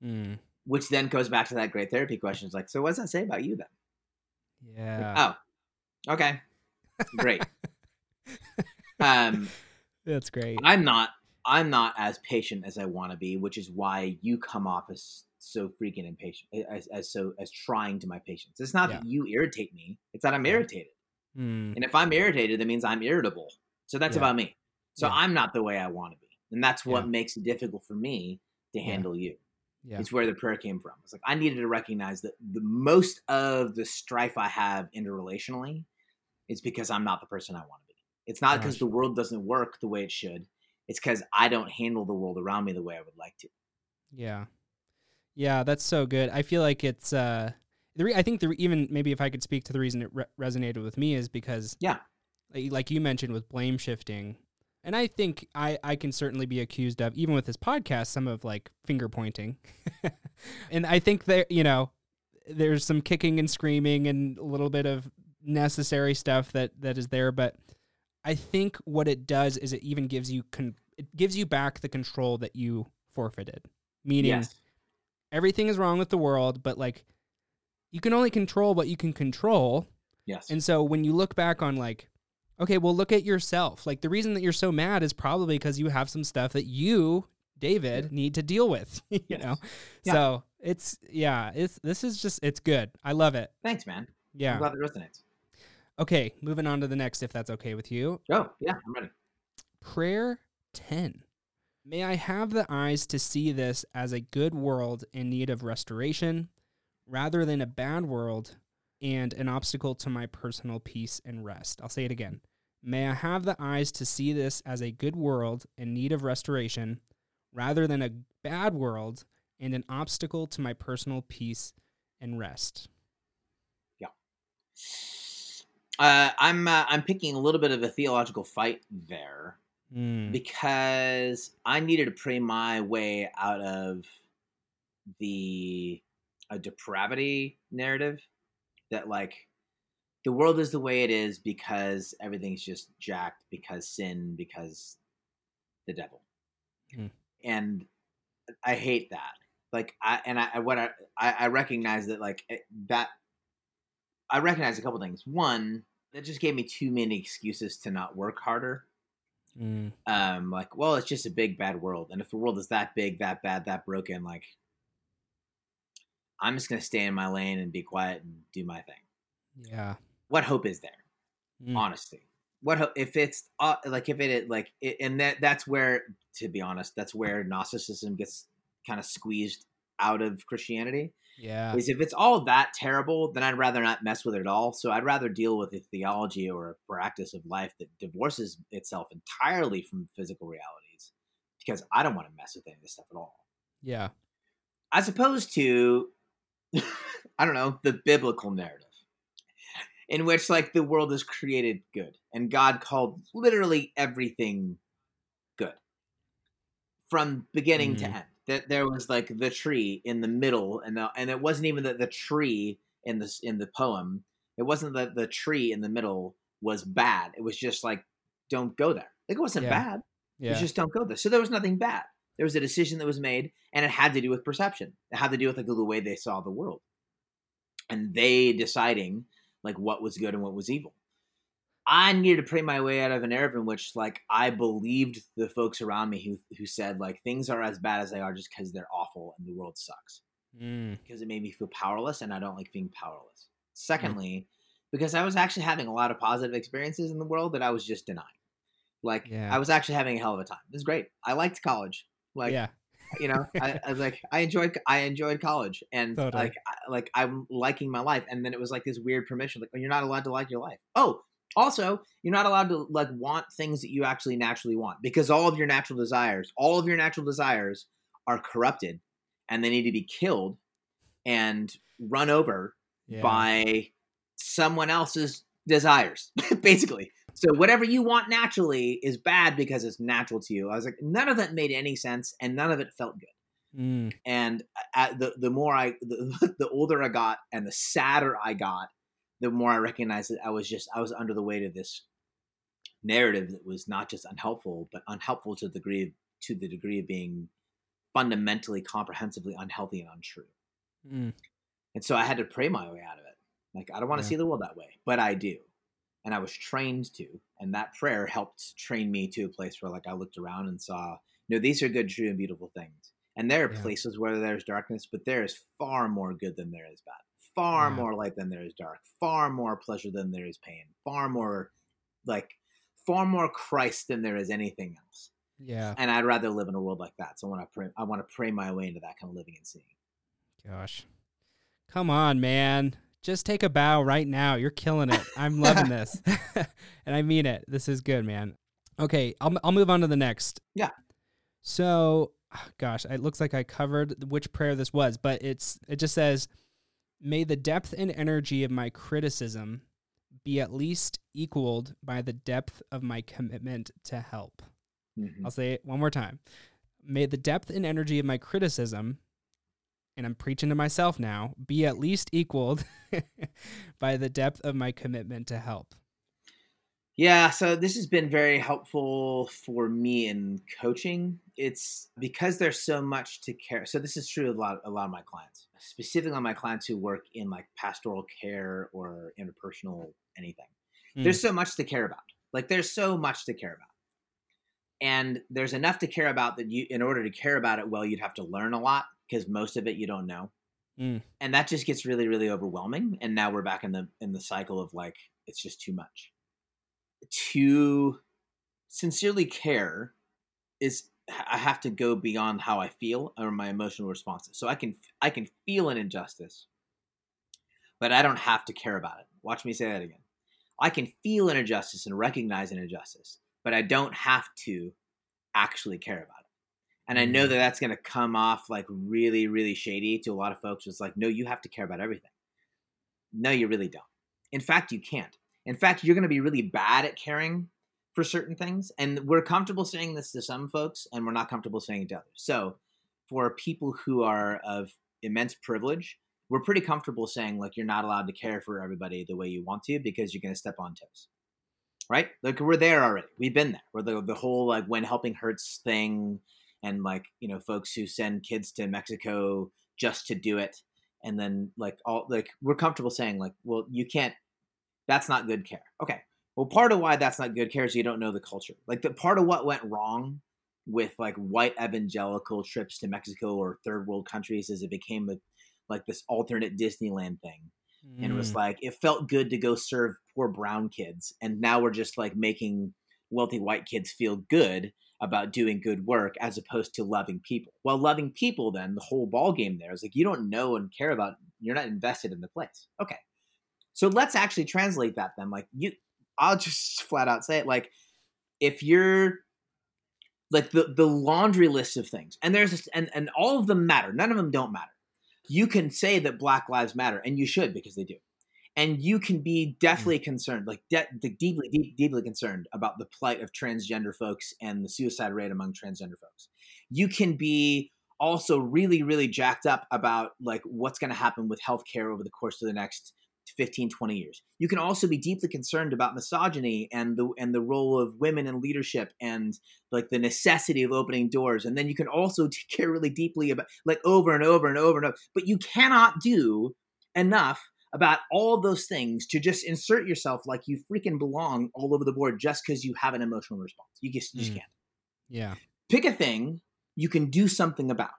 Mm. Which then goes back to that great therapy question. It's like, so what does that say about you then? Yeah. Oh, okay, great. (laughs) um, That's great. I'm not I'm not as patient as I want to be, which is why you come off as so freaking impatient, as, as so as trying to my patience. It's not that you irritate me; it's that I'm Yeah. irritated. Mm. And if I'm irritated, that means I'm irritable. So that's Yeah. about me. So Yeah. I'm not the way I want to be, and that's what Yeah. makes it difficult for me to Yeah. handle you. Yeah. It's where the prayer came from. It's like I needed to recognize that the most of the strife I have interrelationally is because I'm not the person I want to be. It's not because the world doesn't work the way it should. It's because I don't handle the world around me the way I would like to. Yeah. Yeah, that's so good. I feel like it's uh the re- I think the re- even maybe if I could speak to the reason it re- resonated with me is because Yeah. like, like you mentioned with blame shifting. And I think I I can certainly be accused of even with this podcast some of like finger pointing. (laughs) and I think there, you know, there's some kicking and screaming and a little bit of necessary stuff that that is there, but I think what it does is it even gives you con- it gives you back the control that you forfeited. Meaning Yes. everything is wrong with the world, but like you can only control what you can control. Yes. And so when you look back on like, okay, well look at yourself. Like the reason that you're so mad is probably because you have some stuff that you, David, need to deal with. (laughs) you Yes. know? Yeah. So it's yeah, it's this is just it's good. I love it. Thanks, man. Yeah, I'm glad that resonates. Okay, moving on to the next if that's okay with you. Oh, yeah, I'm ready. Prayer 10. May I have the eyes to see this as a good world in need of restoration rather than a bad world and an obstacle to my personal peace and rest. I'll say it again. May I have the eyes to see this as a good world in need of restoration rather than a bad world and an obstacle to my personal peace and rest. Yeah. Uh, I'm uh, I'm picking a little bit of a theological fight there Mm, because I needed to pray my way out of the a depravity narrative that like the world is the way it is because everything's just jacked because sin because the devil. Hmm. and i hate that. Like i and i what i i I recognize that like it- that i recognize a couple things. One that just gave me too many excuses to not work harder. Mm, um like well it's just a big bad world. And if the world is that big that bad that broken like i'm just gonna stay in my lane and be quiet and do my thing. Yeah. what hope is there? Mm, honesty what hope if it's uh, like if it like it, and that that's where to be honest that's where gnosticism gets kind of squeezed out of christianity. Yeah. is if it's all that terrible then i'd rather not mess with it at all. So i'd rather deal with a theology or a practice of life that divorces itself entirely from physical realities because i don't want to mess with any of this stuff at all. Yeah. as opposed to (laughs) i don't know the biblical narrative in which like the world is created good and god called literally everything good from beginning to Mhm. end that there was like the tree in the middle and the, and it wasn't even that the tree in this in the poem it wasn't that the tree in the middle was bad it was just like don't go there like it wasn't Yeah. bad Yeah. you just don't go there. So there was nothing bad. There was a decision that was made, and it had to do with perception. It had to do with like, the way they saw the world, and they deciding like what was good and what was evil. I needed to pray my way out of an era in which like I believed the folks around me who who said like things are as bad as they are just because they're awful and the world sucks Mm, because it made me feel powerless and I don't like being powerless. Secondly, because I was actually having a lot of positive experiences in the world that I was just denying. Like Yeah. I was actually having a hell of a time. It was great. I liked college. Like yeah. you know, I, I was like I enjoyed I enjoyed college and Totally. like I, like I'm liking my life. And then it was like this weird permission, like oh, you're not allowed to like your life. Oh, Also, you're not allowed to like want things that you actually naturally want because all of your natural desires, all of your natural desires are corrupted and they need to be killed and run over Yeah. by someone else's desires, (laughs) basically. So whatever you want naturally is bad because it's natural to you. I was like, none of that made any sense, and none of it felt good. Mm, And the the more I the, (laughs) the older I got, and the sadder I got, the more I recognized that I was just I was under the weight of this narrative that was not just unhelpful, but unhelpful to the degree of, to the degree of being fundamentally, comprehensively unhealthy and untrue. mm, And so I had to pray my way out of it. Like, I don't want to Yeah. see the world that way, but I do. And I was trained to. And that prayer helped train me to a place where, like, I looked around and saw, you know, these are good, true, and beautiful things. And there are Yeah. places where there's darkness, but there is far more good than there is bad, far Yeah. more light than there is dark, far more pleasure than there is pain, far more, like, far more Christ than there is anything else. yeah. And I'd rather live in a world like that. So I want to pray, I want to pray my way into that kind of living and seeing. Gosh. Come on, man. Just take a bow right now. You're killing it. I'm loving this. (laughs) (laughs) and I mean it. This is good, man. Okay, I'll, I'll move on to the next. Yeah. So, gosh, it looks like I covered which prayer this was, but it's it just says, "May the depth and energy of my criticism be at least equaled by the depth of my commitment to help." Mhm. I'll say it one more time. May the depth and energy of my criticism, and I'm preaching to myself now, be at least equaled (laughs) by the depth of my commitment to help. Yeah, so this has been very helpful for me in coaching. It's because there's so much to care. So this is true of a lot, a lot of my clients, specifically on my clients who work in like pastoral care or interpersonal anything. Mm. There's so much to care about. Like there's so much to care about. And there's enough to care about that you in order to care about it well, you'd have to learn a lot because most of it you don't know. Mm. And that just gets really, really overwhelming. And now we're back in the in the cycle of like it's just too much to sincerely care is I have to go beyond how I feel or my emotional responses. So I can I can feel an injustice, but I don't have to care about it. Watch me say that again. I can feel an injustice and recognize an injustice, but I don't have to actually care about it. And I know Mm. that that's going to come off like really, really shady to a lot of folks. It's like, no, you have to care about everything. No, you really don't. In fact, you can't. In fact, you're going to be really bad at caring for certain things. And we're comfortable saying this to some folks, and we're not comfortable saying it to others. So, for people who are of immense privilege, we're pretty comfortable saying, like, you're not allowed to care for everybody the way you want to because you're going to step on toes. Right? Like, we're there already. We've been there. We're the, the whole, like, when helping hurts thing, and, like, you know, folks who send kids to Mexico just to do it. And then, like, all, like, we're comfortable saying, like, well, you can't that's not good care. Okay. Well, part of why that's not good care is you don't know the culture. Like the part of what went wrong with like white evangelical trips to Mexico or third world countries is it became a, like this alternate Disneyland thing. And it was Mm. like it felt good to go serve poor brown kids. And now we're just like making wealthy white kids feel good about doing good work as opposed to loving people. Well, loving people then the whole ball game there is like you don't know and care about you're not invested in the place. Okay. So let's actually translate that then. Like you I'll just flat out say it like if you're like the the laundry list of things and there's this, and and all of them matter. None of them don't matter. You can say that black lives matter and you should because they do. And you can be deathly mm. concerned, like de- de- deeply, deep, deeply concerned about the plight of transgender folks and the suicide rate among transgender folks. You can be also really, really jacked up about like what's going to happen with healthcare over the course of the next 15 20 years. You can also be deeply concerned about misogyny and the and the role of women in leadership and like the necessity of opening doors. And then you can also (laughs) care really deeply about like over and over and over and over but you cannot do enough about all of those things to just insert yourself like you freaking belong all over the board just because you have an emotional response you just, you just Mm. can't yeah. pick a thing you can do something about.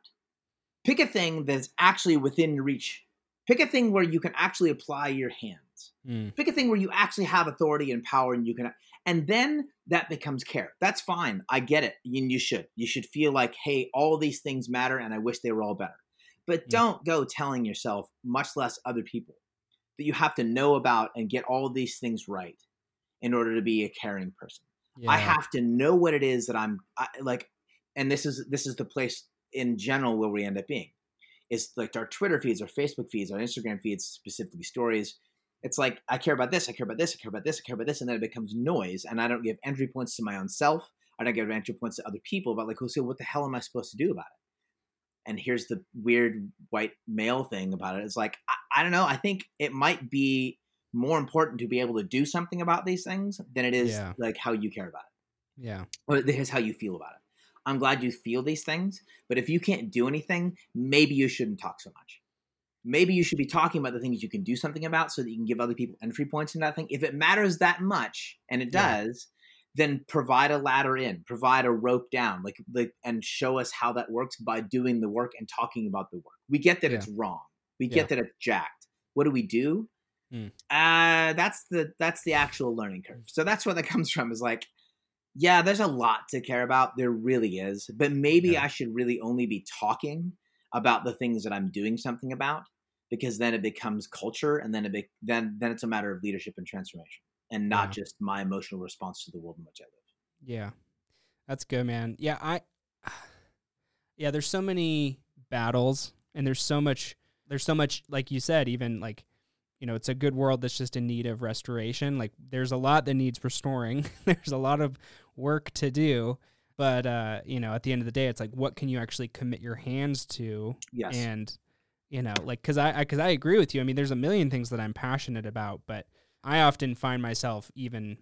Pick a thing that's actually within your reach. Pick a thing where you can actually apply your hands. Mm. Pick a thing where you actually have authority and power and you can and then that becomes care. That's fine. I get it. And you should. You should feel like, hey, all these things matter and I wish they were all better. But Mm. don't go telling yourself, much less other people, that you have to know about and get all these things right in order to be a caring person. Yeah. I have to know what it is that I'm I, like, and this is this is the place in general where we end up being. It's like our Twitter feeds, our Facebook feeds, our Instagram feeds, specifically stories. It's like I care about this, I care about this, I care about this, I care about this, and then it becomes noise, and I don't give entry points to my own self. I don't give entry points to other people about like, oh, so what the hell am I supposed to do about it? And here's the weird white male thing about it. It's like I, I don't know. I think it might be more important to be able to do something about these things than it is Yeah. like how you care about it yeah. or here's how you feel about it. I'm glad you feel these things, but if you can't do anything, maybe you shouldn't talk so much. Maybe you should be talking about the things you can do something about so that you can give other people entry points into that thing. If it matters that much, and it Yeah. does, then provide a ladder in, provide a rope down, like like and show us how that works by doing the work and talking about the work. We get that Yeah. it's wrong. We Yeah. get that it's jacked. What do we do? Hmm. Uh, that's the that's the actual learning curve. So that's where that (laughs) comes from. Is like yeah, there's a lot to care about. There really is. But maybe Yeah. I should really only be talking about the things that I'm doing something about because then it becomes culture and then it be, then then it's a matter of leadership and transformation and not Yeah. just my emotional response to the world in which I live. Yeah. That's good, man. Yeah, I (sighs) Yeah, there's so many battles and there's so much there's so much like you said even like you know, it's a good world that's just in need of restoration. Like there's a lot that needs restoring. (laughs) there's a lot of work to do, but uh, you know, at the end of the day it's like what can you actually commit your hands to Yes. and you know like because I because I, agree with you i mean there's a million things that i'm passionate about but i often find myself even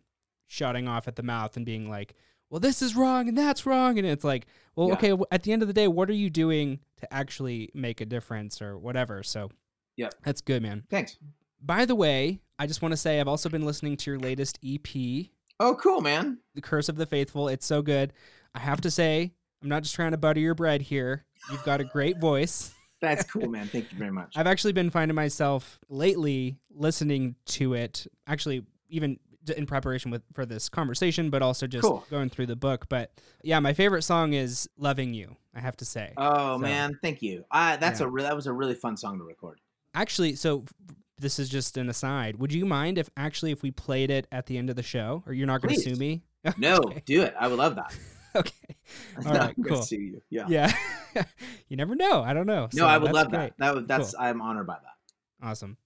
shutting off at the mouth and being like well this is wrong and that's wrong and it's like well Yeah. okay at the end of the day what are you doing to actually make a difference or whatever so yeah, that's good man Thanks. by the way i just want to say i've also been listening to your latest ep Oh, cool, man. the curse of the faithful it's so good i have to say i'm not just trying to butter your bread here you've got a great voice (laughs) That's cool, man. Thank you very much. I've actually been finding myself lately listening to it, actually, even in preparation with for this conversation, but also just Cool. going through the book. But yeah, my favorite song is "Loving You." I have to say, Oh So- man, thank you. Uh, that's Yeah. a re- that was a really fun song to record. actually, so this is just an aside. Would you mind if actually if we played it at the end of the show, or you're not going to sue me? (laughs) No, Okay. do it. I would love that. (laughs) okay, (laughs) I'm All not right, cool. sue you. Yeah. yeah. you never know. I don't know. No, So I would love great. that. That would, that's I'm honored by that. Awesome.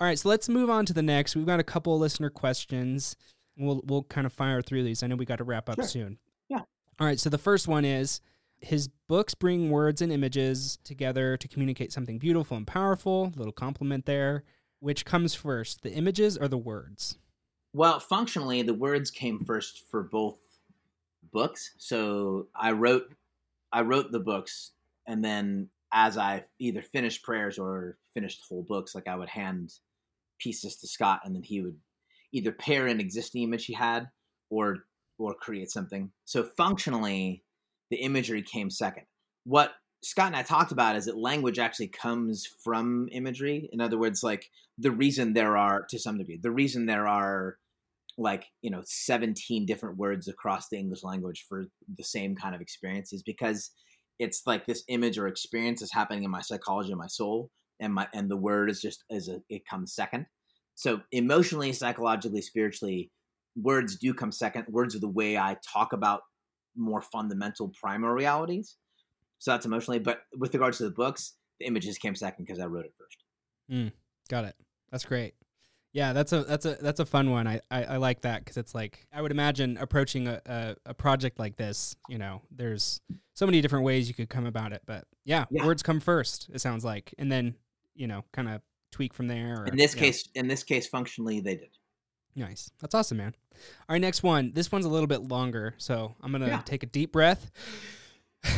All right, so let's move on to the next. We've got a couple of listener questions. We'll we'll kind of fire through these. I know we got to wrap up Sure. soon. Yeah. All right, so the first one is his books bring words and images together to communicate something beautiful and powerful. Little compliment there. Which comes first, the images or the words? Well, functionally, the words came first for both books. So I wrote, I wrote the books, and then as I either finished prayers or finished whole books, like I would hand pieces to Scott, and then he would either pair an existing image he had or or create something. So functionally, the imagery came second. What Scott and I talked about is that language actually comes from imagery. In other words, like the reason there are to some degree the reason there are like you know 17 different words across the english language for the same kind of experience is because it's like this image or experience is happening in my psychology and my soul and my and the word is just as a it comes second so emotionally psychologically spiritually words do come second words are the way i talk about more fundamental primal realities so that's emotionally but with regards to the books the images came second because i wrote it first Mm, Got it. That's great. Yeah, that's a that's a that's a fun one. I I, I like that because it's like I would imagine approaching a, a a project like this. You know, there's so many different ways you could come about it, but yeah, Yeah. words come first. It sounds like, and then you know, kind of tweak from there. Or, in this case in this case functionally they did nice. That's awesome, man. All right, next one. This one's a little bit longer, so I'm gonna Yeah. take a deep breath. (laughs)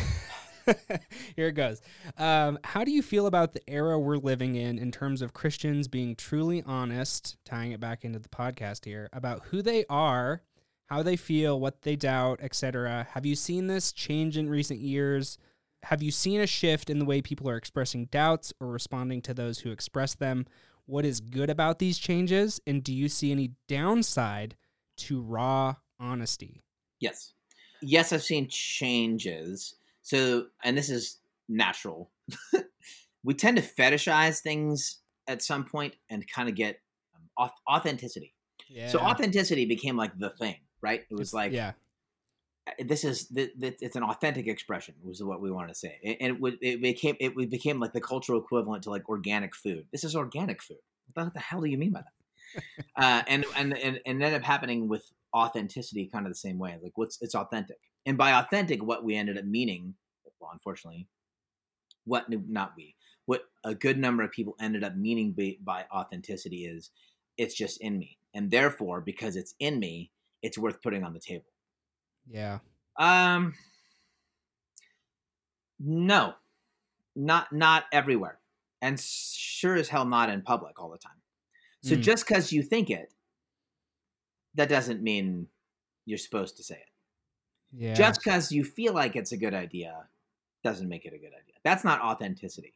Here it goes. Um, how do you feel about the era we're living in in terms of Christians being truly honest, tying it back into the podcast here, about who they are, how they feel, what they doubt, etc.? Have you seen this change in recent years? Have you seen a shift in the way people are expressing doubts or responding to those who express them? What is good about these changes? And do you see any downside to raw honesty? Yes. Yes, I've seen changes. So, and this is natural. (laughs) we tend to fetishize things at some point and kind of get um, authenticity. Yeah. So authenticity became like the thing, right? It was like yeah. This is it's an authentic expression was what we wanted to say. And and it, it became it became like the cultural equivalent to like organic food. This is organic food. What the hell do you mean by that? (laughs) Uh, and, and and and ended up happening with authenticity kind of the same way like what's it's authentic. And by authentic what we ended up meaning well unfortunately what not we what a good number of people ended up meaning by, by authenticity is it's just in me. And therefore because it's in me it's worth putting on the table Yeah. um, no, not not everywhere, and sure as hell not in public all the time. So Mm. just because you think it, that doesn't mean you're supposed to say it. Yeah. Just because you feel like it's a good idea, doesn't make it a good idea. That's not authenticity,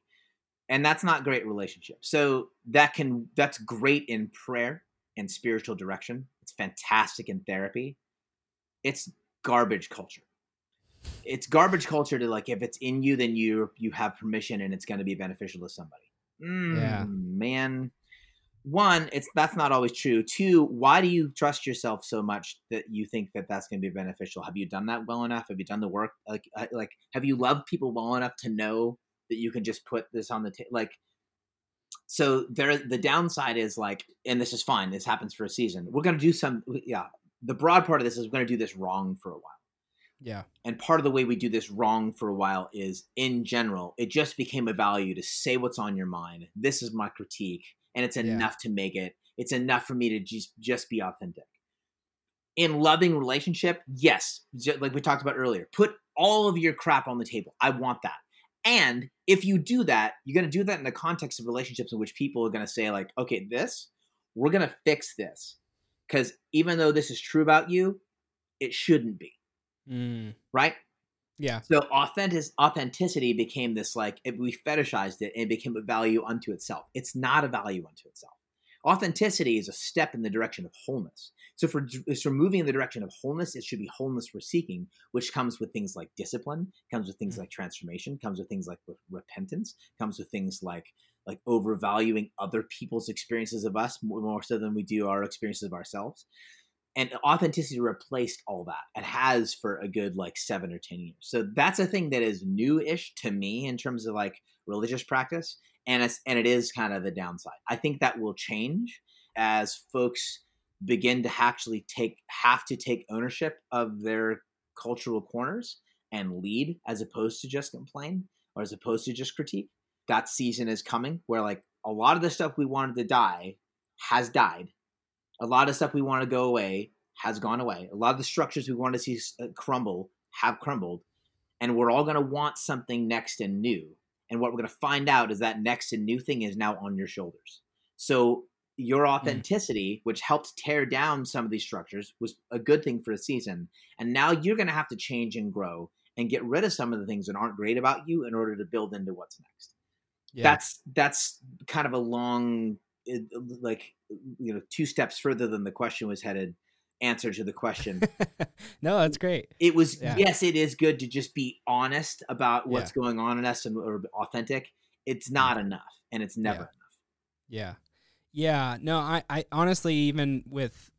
and that's not great relationship. So that can that's great in prayer and spiritual direction. It's fantastic in therapy. It's garbage culture. It's garbage culture to like if it's in you, then you you have permission and it's going to be beneficial to somebody. Mm, Yeah. man. One, it's that's not always true. Two, why do you trust yourself so much that you think that that's going to be beneficial? Have you done that well enough? Have you done the work? Like, uh, like, have you loved people well enough to know that you can just put this on the table? Like, so there, the downside is like, and this is fine. This happens for a season. We're going to do some, yeah. The broad part of this is we're going to do this wrong for a while. yeah. And part of the way we do this wrong for a while is, in general, it just became a value to say what's on your mind. This is my critique, and it's Yeah. enough to make it. It's enough for me to just just be authentic. In loving relationship, yes, like we talked about earlier, put all of your crap on the table. I want that. And if you do that, you're going to do that in the context of relationships in which people are going to say like, "Okay, this, we're going to fix this." Cuz even though this is true about you, it shouldn't be, Mm. right? Yeah. So authentic authenticity became this like it, we fetishized it and it became a value unto itself. It's not a value unto itself. Authenticity is a step in the direction of wholeness. So for so moving in the direction of wholeness, it should be wholeness we're seeking, which comes with things like discipline, comes with things Mm. like transformation, comes with things like repentance, comes with things like like overvaluing other people's experiences of us more, so than we do our experiences of ourselves. And authenticity replaced all that and has for a good like seven or ten years. So that's a thing that is new-ish to me in terms of like religious practice and it's and it is kind of the downside. I think that will change as folks begin to actually take have to take ownership of their cultural corners and lead as opposed to just complain or as opposed to just critique that season is coming where like a lot of the stuff we wanted to die has died a lot of stuff we want to go away has gone away. A lot of the structures we want to see uh, crumble have crumbled, and we're all going to want something next and new. And what we're going to find out is that next and new thing is now on your shoulders. So your authenticity, which helped tear down some of these structures, was a good thing for a season. And now you're going to have to change and grow and get rid of some of the things that aren't great about you in order to build into what's next Yeah. that's that's kind of a long like you know two steps further than the question was headed answer to the question (laughs) no, that's great. it was Yeah. yes it is good to just be honest about what's going on in us and or authentic it's not enough and it's never Yeah. Yeah. Yeah. No, I, I honestly, even with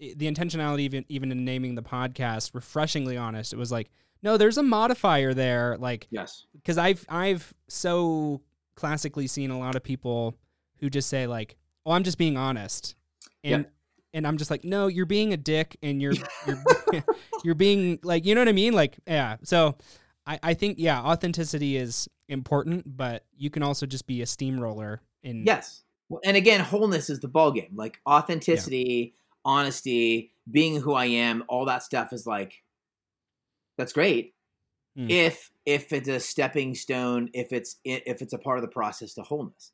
the intentionality, even, even in naming the podcast, refreshingly honest, it was like, no, there's a modifier there. Like, yes because I've, I've so classically seen a lot of people who just say like, oh, I'm just being honest. And, and I'm just like, no, you're being a dick and you're, (laughs) you're, (laughs) you're being like, you know what I mean? Like, yeah. So I, I think, yeah, authenticity is important, but you can also just be a steamroller in, yes well, and again wholeness is the ballgame. like authenticity honesty being who i am all that stuff is like that's great Mm. if if it's a stepping stone if it's if it's a part of the process to wholeness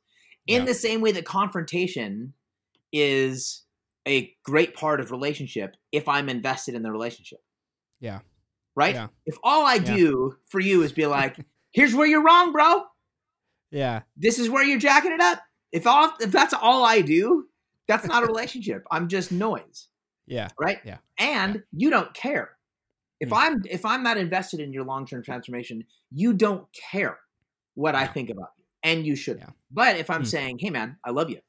in Yeah. the same way that confrontation is a great part of relationship if i'm invested in the relationship Yeah. right Yeah. if all i Yeah. do for you is be (laughs) like here's where you're wrong bro Yeah. this is where you're jacking it up if all if that's all i do that's not a (laughs) relationship i'm just noise Yeah. right Yeah. and you don't care if Mm. i'm if i'm not invested in your long-term transformation you don't care what i think about you and you should Yeah. but if i'm Mm. saying hey man i love you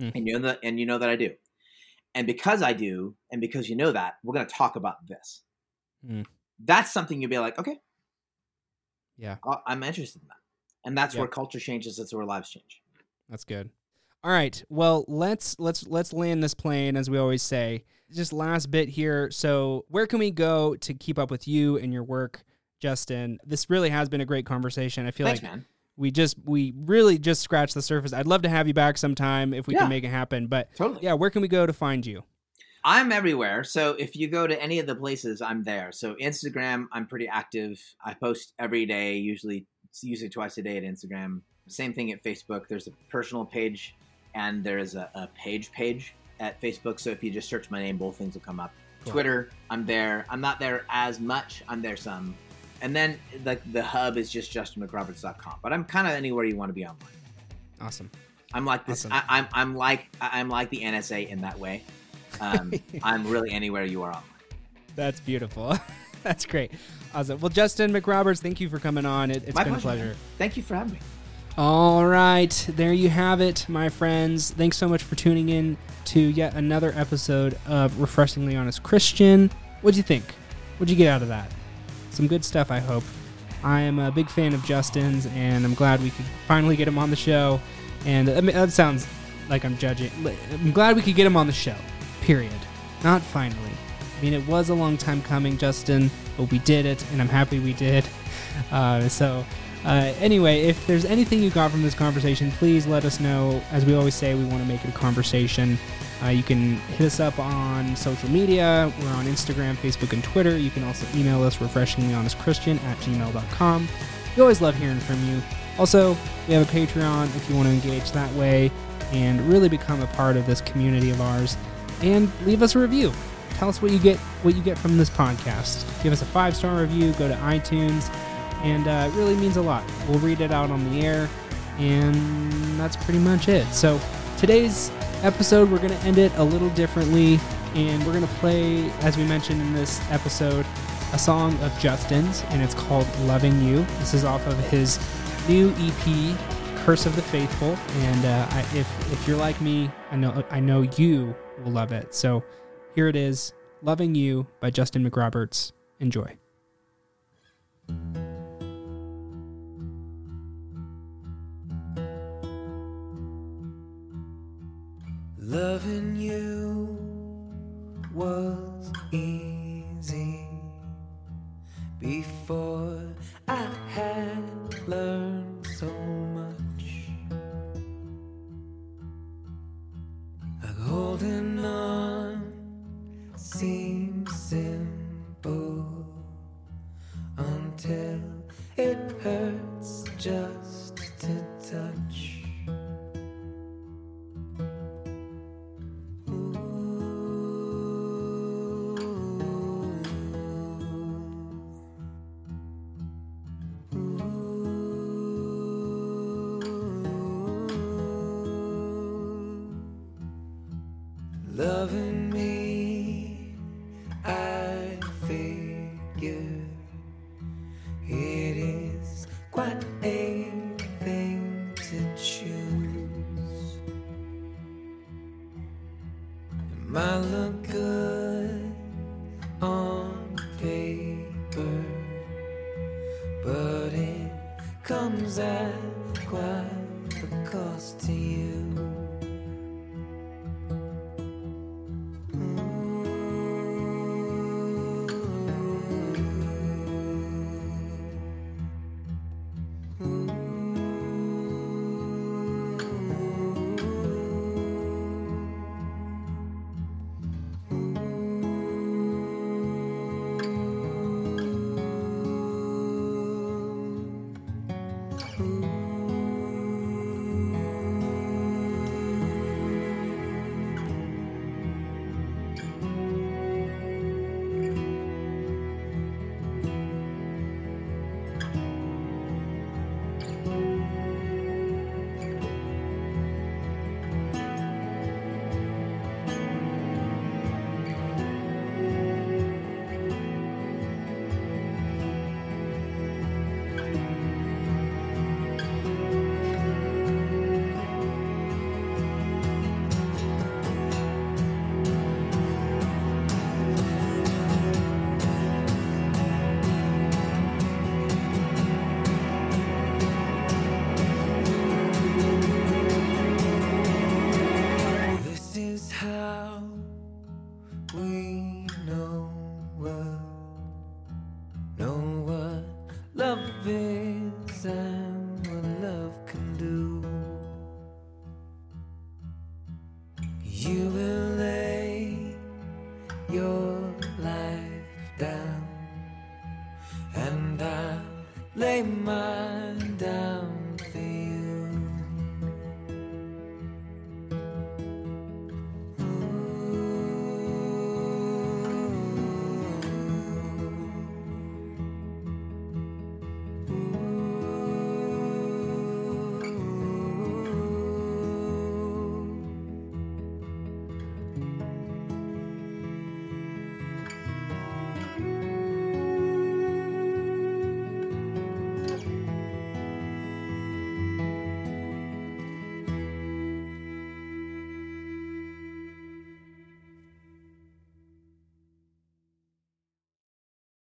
Mm. and you know that and you know that i do And because I do, and because you know that, we're going to talk about this. Mm. That's something you'll be like, okay, Yeah. I- I'm interested in that. And that's Yeah. where culture changes. That's where lives change. That's good. All right. Well, let's let's let's land this plane as we always say. Just last bit here. So, where can we go to keep up with you and your work, Justin? This really has been a great conversation. I feel Thanks, like man. we just we really just scratched the surface. I'd love to have you back sometime if we Yeah. can make it happen. But Totally. yeah, where can we go to find you? I'm everywhere. So if you go to any of the places, I'm there. So Instagram, I'm pretty active. I post every day, usually usually twice a day at Instagram. Same thing at Facebook. There's a personal page and there's a, a page page at Facebook. So if you just search my name, both things will come up. Cool. Twitter, I'm there. I'm not there as much. I'm there some. And then like the hub is just justinmcroberts.com. But I'm kind of anywhere you want to be online. Awesome. I'm like this. Awesome. I, I'm I'm like I'm like the NSA in that way. Um, (laughs) I'm really anywhere you are online. That's beautiful. (laughs) That's great. Awesome. Well, Justin McRoberts, thank you for coming on. It, it's My been a pleasure, pleasure. Thank you for having me. All right, there you have it, my friends. Thanks so much for tuning in to yet another episode of Refreshingly Honest Christian. What'd you think? What'd you get out of that? Some good stuff, I hope. I am a big fan of Justin's, and I'm glad we could finally get him on the show. And I mean, that sounds like I'm judging. I'm glad we could get him on the show. Period. Not finally. I mean, it was a long time coming, Justin, but we did it, and I'm happy we did. (laughs) Uh, so, uh, anyway, if there's anything you got from this conversation, please let us know. As we always say, we want to make it a conversation. Uh, you can hit us up on social media. We're on Instagram, Facebook, and Twitter. You can also email us refreshinglyhonestchristian at gmail.com. We always love hearing from you. Also, we have a Patreon if you want to engage that way and really become a part of this community of ours. And leave us a review. Tell us what you get what you get from this podcast. Give us a five star review. Go to iTunes, and uh, it really means a lot. We'll read it out on the air, and that's pretty much it. So today's episode, we're going to end it a little differently, and we're going to play, as we mentioned in this episode, a song of Justin's, and it's called "Loving You." This is off of his new EP, "Curse of the Faithful," and uh, I, if if you're like me, I know I know you will love it. So here it is, "Loving You" by Justin McRoberts. Enjoy. Loving you was easy before I had learned